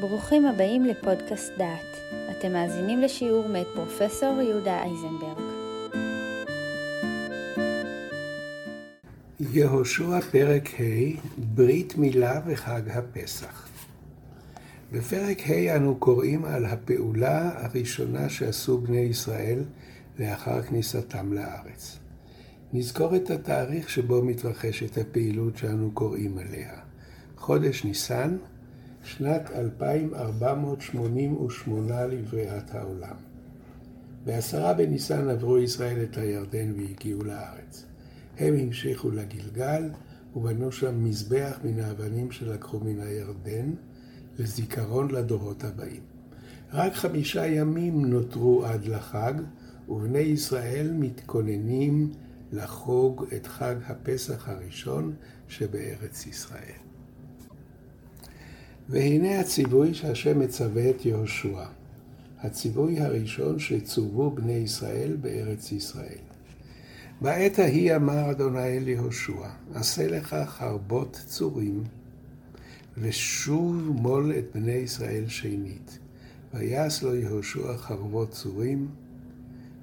ברוכים הבאים לפודקאסט דעת. אתם מאזינים לשיעור מאת פרופסור יהודה אייזנברג. יהושע פרק ה' ברית מילה וחג הפסח. בפרק ה' אנו קוראים על הפעולה הראשונה שעשו בני ישראל לאחר כניסתם לארץ. נזכור את התאריך שבו מתרחשת הפעילות שאנו קוראים עליה. חודש ניסן, שנת 2488 לבריאת העולם. בעשרה בניסן עברו ישראל את הירדן והגיעו לארץ. הם המשיכו לגלגל ובנו שם מזבח מן האבנים שלקחו מן הירדן לזיכרון לדורות הבאים. רק חמישה ימים נותרו עד לחג, ובני ישראל מתכוננים לחוג את חג הפסח הראשון שבארץ ישראל. והנה הציווי שהשם מצווה את יהושע, הציווי הראשון שצוו בני ישראל בארץ ישראל. בעת ההיא אמר אדוני אל יהושע, עשה לך חרבות צורים, ושוב מול את בני ישראל שנית. ויעש לו יהושע חרבות צורים,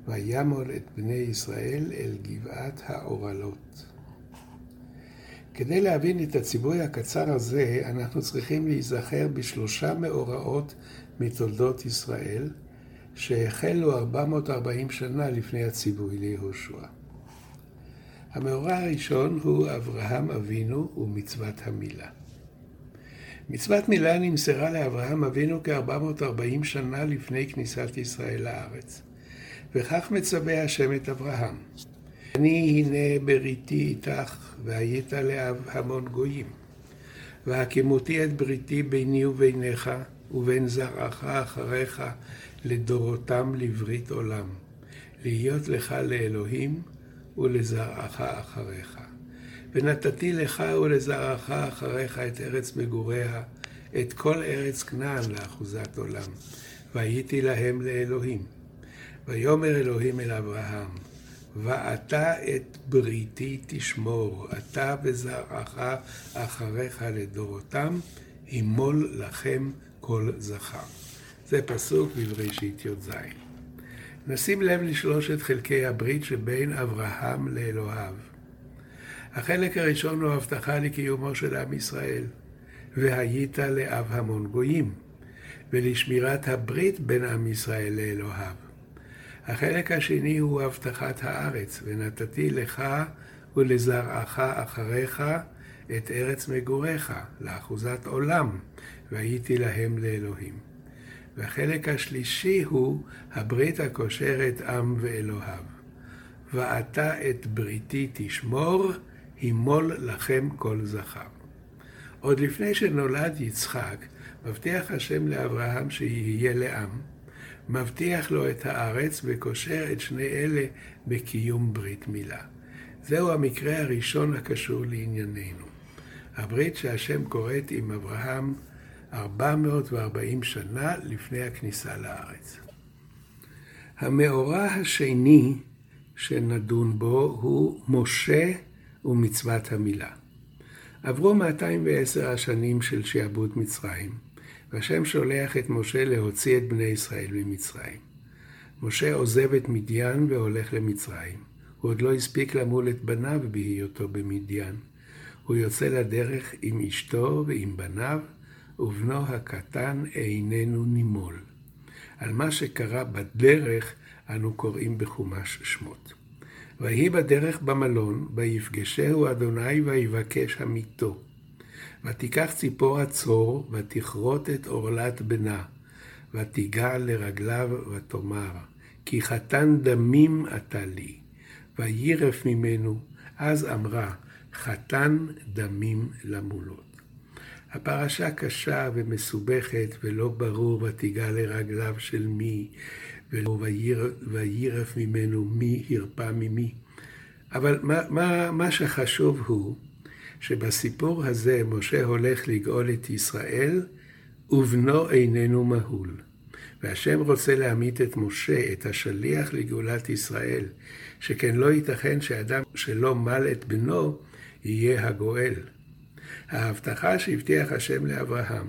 וימול את בני ישראל אל גבעת האורלות. כדי להבין את הציווי הקצר הזה, אנחנו צריכים להיזכר בשלושה מאורעות מתולדות ישראל, שהחלו 440 שנה לפני הציווי ליהושע. המאורע הראשון הוא אברהם אבינו ומצוות המילה. מצוות מילה נמסרה לאברהם אבינו כ-440 שנה לפני כניסת ישראל לארץ, וכך מצווה השם את אברהם. אני הנה בריתי איתך, והיית לאב המון גויים. והקימותי את בריתי ביני וביניך, ובין זרעך אחריך, לדורותם לברית עולם. להיות לך לאלוהים, ולזרעך אחריך. ונתתי לך ולזרעך אחריך את ארץ מגוריה, את כל ארץ כנען לאחוזת עולם. והייתי להם לאלוהים. ויאמר אלוהים אל אברהם, ואתה את בריתי תשמור, אתה וזרעך אחריך לדורותם, ימול לכם כל זכר. זה פסוק בבראשית י"ז. נשים לב לשלושת חלקי הברית שבין אברהם לאלוהיו. החלק הראשון הוא הבטחה לקיומו של עם ישראל, והיית לאב המון גויים, ולשמירת הברית בין עם ישראל לאלוהיו. החלק השני הוא הבטחת הארץ, ונתתי לך ולזרעך אחריך את ארץ מגוריך, לאחוזת עולם, והייתי להם לאלוהים. והחלק השלישי הוא הברית הקושרת עם ואלוהיו. ואתה את בריתי תשמור, הימול לכם כל זכר. עוד לפני שנולד יצחק, מבטיח השם לאברהם שיהיה לעם, מבטיח לו את הארץ וקושר את שני אלה בקיום ברית מילה. זהו המקרה הראשון הקשור לענייננו. הברית שהשם כורת עם אברהם 440 שנה לפני הכניסה לארץ. המאורע השני שנדון בו הוא משה ומצוות המילה. עברו 210 השנים של שעבוד מצרים, והשם שולח את משה להוציא את בני ישראל ממצרים. משה עוזב את מדיין והולך למצרים. הוא עוד לא הספיק למול את בניו בהיותו במדיין. הוא יוצא לדרך עם אשתו ועם בניו, ובנו הקטן איננו נימול. על מה שקרה בדרך אנו קוראים בחומש שמות. ויהי בדרך במלון, ויפגשהו אדוני ויבקש המיתו. ותיקח ציפור הצור, ותכרות את עורלת בנה, ותיגע לרגליו, ותאמר, כי חתן דמים אתה לי. וירף ממנו, אז אמרה, חתן דמים למולות. הפרשה קשה ומסובכת ולא ברור ותיגע לרגליו של מי, ולא וירף ממנו מי הרפה ממי. אבל מה, מה, מה שחשוב הוא שבסיפור הזה משה הולך לגאול את ישראל, ובנו איננו מהול. והשם רוצה להמית את משה, את השליח לגאולת ישראל, שכן לא ייתכן שאדם שלא מל את בנו, יהיה הגואל. ההבטחה שהבטיח השם לאברהם,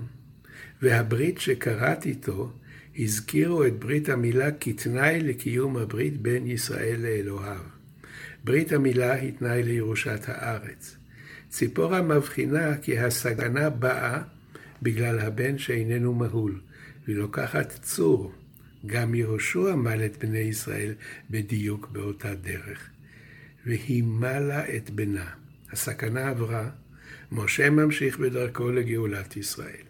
והברית שכרת איתו, הזכירו את ברית המילה כתנאי לקיום הברית בין ישראל לאלוהיו. ברית המילה היא תנאי לירושת הארץ. ציפורה מבחינה כי הסגנה באה בגלל הבן שאיננו מהול, והיא לוקחת צור. גם יהושע מל את בני ישראל בדיוק באותה דרך. והיא מלה את בנה. הסכנה עברה, משה ממשיך בדרכו לגאולת ישראל.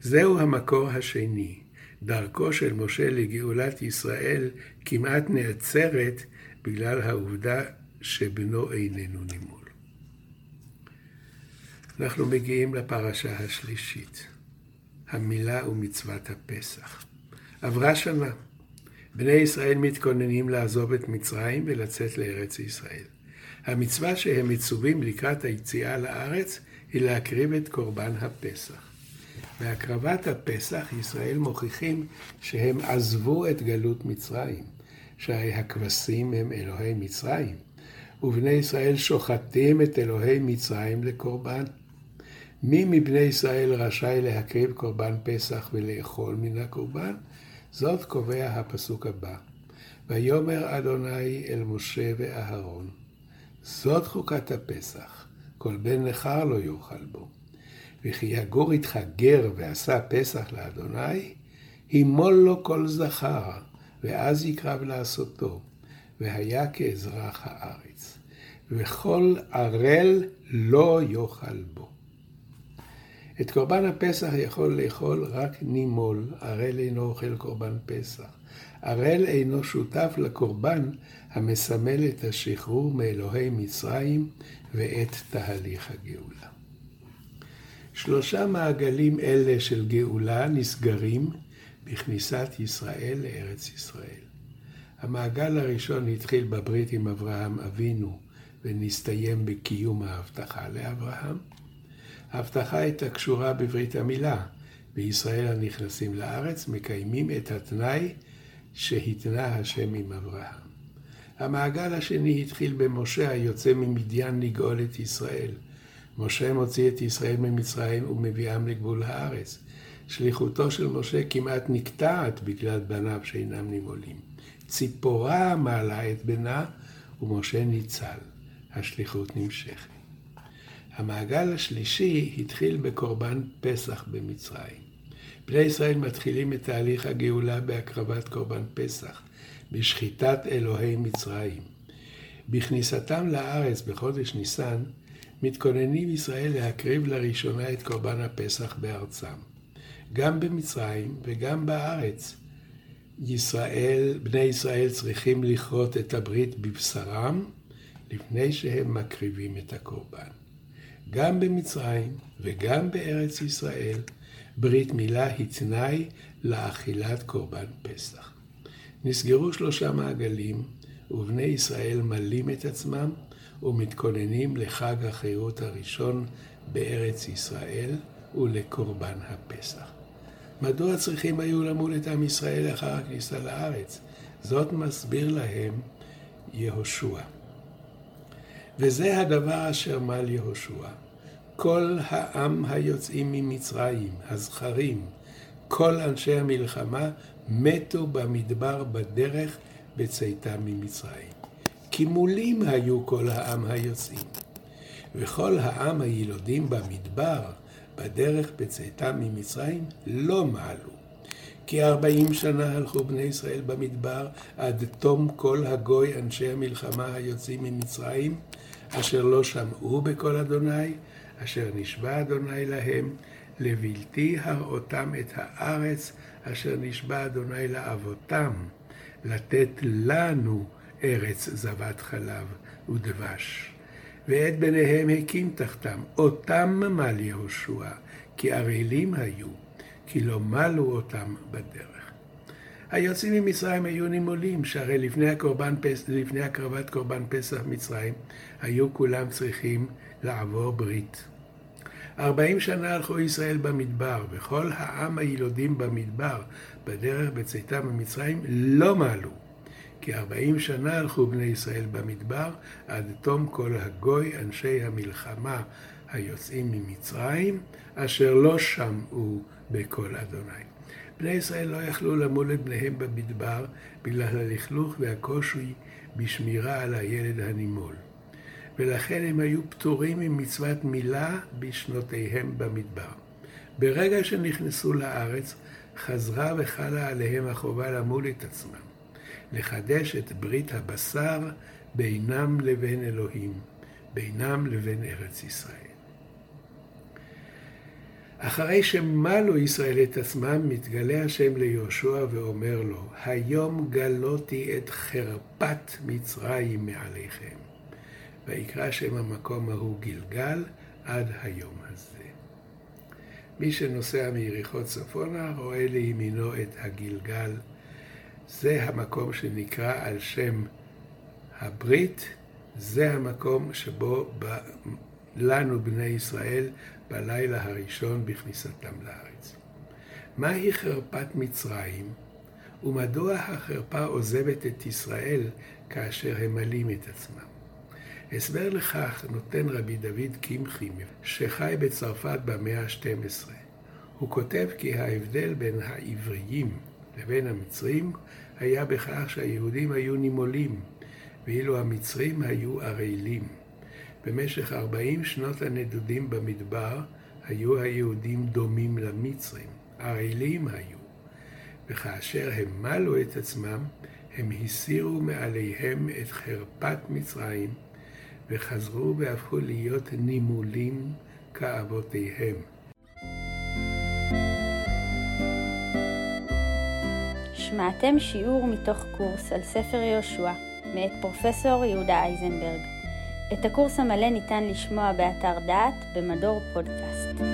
זהו המקור השני. דרכו של משה לגאולת ישראל כמעט נעצרת בגלל העובדה שבנו איננו נימול. אנחנו מגיעים לפרשה השלישית, המילה ומצוות הפסח. עברה שנה. בני ישראל מתכוננים לעזוב את מצרים ולצאת לארץ ישראל. המצווה שהם מצווים לקראת היציאה לארץ היא להקריב את קורבן הפסח. בהקרבת הפסח ישראל מוכיחים שהם עזבו את גלות מצרים, שהרי הכבשים הם אלוהי מצרים, ובני ישראל שוחטים את אלוהי מצרים לקורבן. מי מבני ישראל רשאי להקריב קורבן פסח ולאכול מן הקורבן? זאת קובע הפסוק הבא. ויאמר אדוני אל משה ואהרון, זאת חוקת הפסח, כל בן נכר לא יאכל בו. וכי יגור איתך גר ועשה פסח לאדוני, הימול לו כל זכר, ואז יקרב לעשותו, והיה כאזרח הארץ. וכל ערל לא יאכל בו. את קורבן הפסח יכול לאכול רק נימול, ערל אינו אוכל קורבן פסח. ערל אינו שותף לקורבן המסמל את השחרור מאלוהי מצרים ואת תהליך הגאולה. שלושה מעגלים אלה של גאולה נסגרים בכניסת ישראל לארץ ישראל. המעגל הראשון התחיל בברית עם אברהם אבינו ונסתיים בקיום ההבטחה לאברהם. ההבטחה הייתה קשורה בברית המילה. בישראל הנכנסים לארץ מקיימים את התנאי שהתנה השם עם אברהם. המעגל השני התחיל במשה היוצא ממדיין לגאול את ישראל. משה מוציא את ישראל ממצרים ומביאם לגבול הארץ. שליחותו של משה כמעט נקטעת בגלל בניו שאינם נימולים. ציפורה מעלה את בנה ומשה ניצל. השליחות נמשכת. המעגל השלישי התחיל בקורבן פסח במצרים. בני ישראל מתחילים את תהליך הגאולה בהקרבת קורבן פסח, בשחיטת אלוהי מצרים. בכניסתם לארץ בחודש ניסן, מתכוננים ישראל להקריב לראשונה את קורבן הפסח בארצם. גם במצרים וגם בארץ, ישראל, בני ישראל צריכים לכרות את הברית בבשרם לפני שהם מקריבים את הקורבן. גם במצרים וגם בארץ ישראל, ברית מילה היא תנאי לאכילת קורבן פסח. נסגרו שלושה מעגלים, ובני ישראל מלים את עצמם ומתכוננים לחג החירות הראשון בארץ ישראל ולקורבן הפסח. מדוע צריכים היו למול את עם ישראל לאחר הכניסה לארץ? זאת מסביר להם יהושע. וזה הדבר אשר מל יהושע. כל העם היוצאים ממצרים, הזכרים, כל אנשי המלחמה, מתו במדבר בדרך בצאתם ממצרים. כמולים היו כל העם היוצאים. וכל העם הילודים במדבר, בדרך בצאתם ממצרים, לא מעלו. כי ארבעים שנה הלכו בני ישראל במדבר, עד תום כל הגוי אנשי המלחמה היוצאים ממצרים, אשר לא שמעו בקול אדוני, אשר נשבע אדוני להם, לבלתי הראותם את הארץ, אשר נשבע אדוני לאבותם, לתת לנו ארץ זבת חלב ודבש. ואת בניהם הקים תחתם, אותם מל יהושע, כי ערלים היו, כי לא מלו אותם בדרך. היוצאים ממצרים היו נימולים, שהרי לפני, הקורבן, לפני הקרבת קורבן פסח מצרים, היו כולם צריכים לעבור ברית. ארבעים שנה הלכו ישראל במדבר, וכל העם הילודים במדבר, בדרך בצאתם ממצרים, לא מעלו. כי ארבעים שנה הלכו בני ישראל במדבר, עד תום כל הגוי, אנשי המלחמה היוצאים ממצרים, אשר לא שמעו בקול אדוני. בני ישראל לא יכלו למול את בניהם במדבר בגלל הלכלוך והקושי בשמירה על הילד הנימול. ולכן הם היו פטורים ממצוות מילה בשנותיהם במדבר. ברגע שנכנסו לארץ, חזרה וחלה עליהם החובה למול את עצמם, לחדש את ברית הבשר בינם לבין אלוהים, בינם לבין ארץ ישראל. אחרי שמלו ישראל את עצמם, מתגלה השם ליהושע ואומר לו, היום גלותי את חרפת מצרים מעליכם. ויקרא שם המקום ההוא גלגל עד היום הזה. מי שנוסע מיריחו צפונה רואה לימינו את הגלגל. זה המקום שנקרא על שם הברית, זה המקום שבו. לנו, בני ישראל, בלילה הראשון בכניסתם לארץ. מהי חרפת מצרים, ומדוע החרפה עוזבת את ישראל כאשר הם מלים את עצמם? הסבר לכך נותן רבי דוד קמחי, שחי בצרפת במאה ה-12. הוא כותב כי ההבדל בין העבריים לבין המצרים היה בכך שהיהודים היו נימולים, ואילו המצרים היו ערלים. במשך ארבעים שנות הנדודים במדבר היו היהודים דומים למצרים, ערלים היו. וכאשר הם מלו את עצמם, הם הסירו מעליהם את חרפת מצרים, וחזרו והפכו להיות נימולים כאבותיהם. שמעתם שיעור מתוך קורס על ספר יהושע, מאת פרופסור יהודה אייזנברג. את הקורס המלא ניתן לשמוע באתר דעת במדור פודקאסט.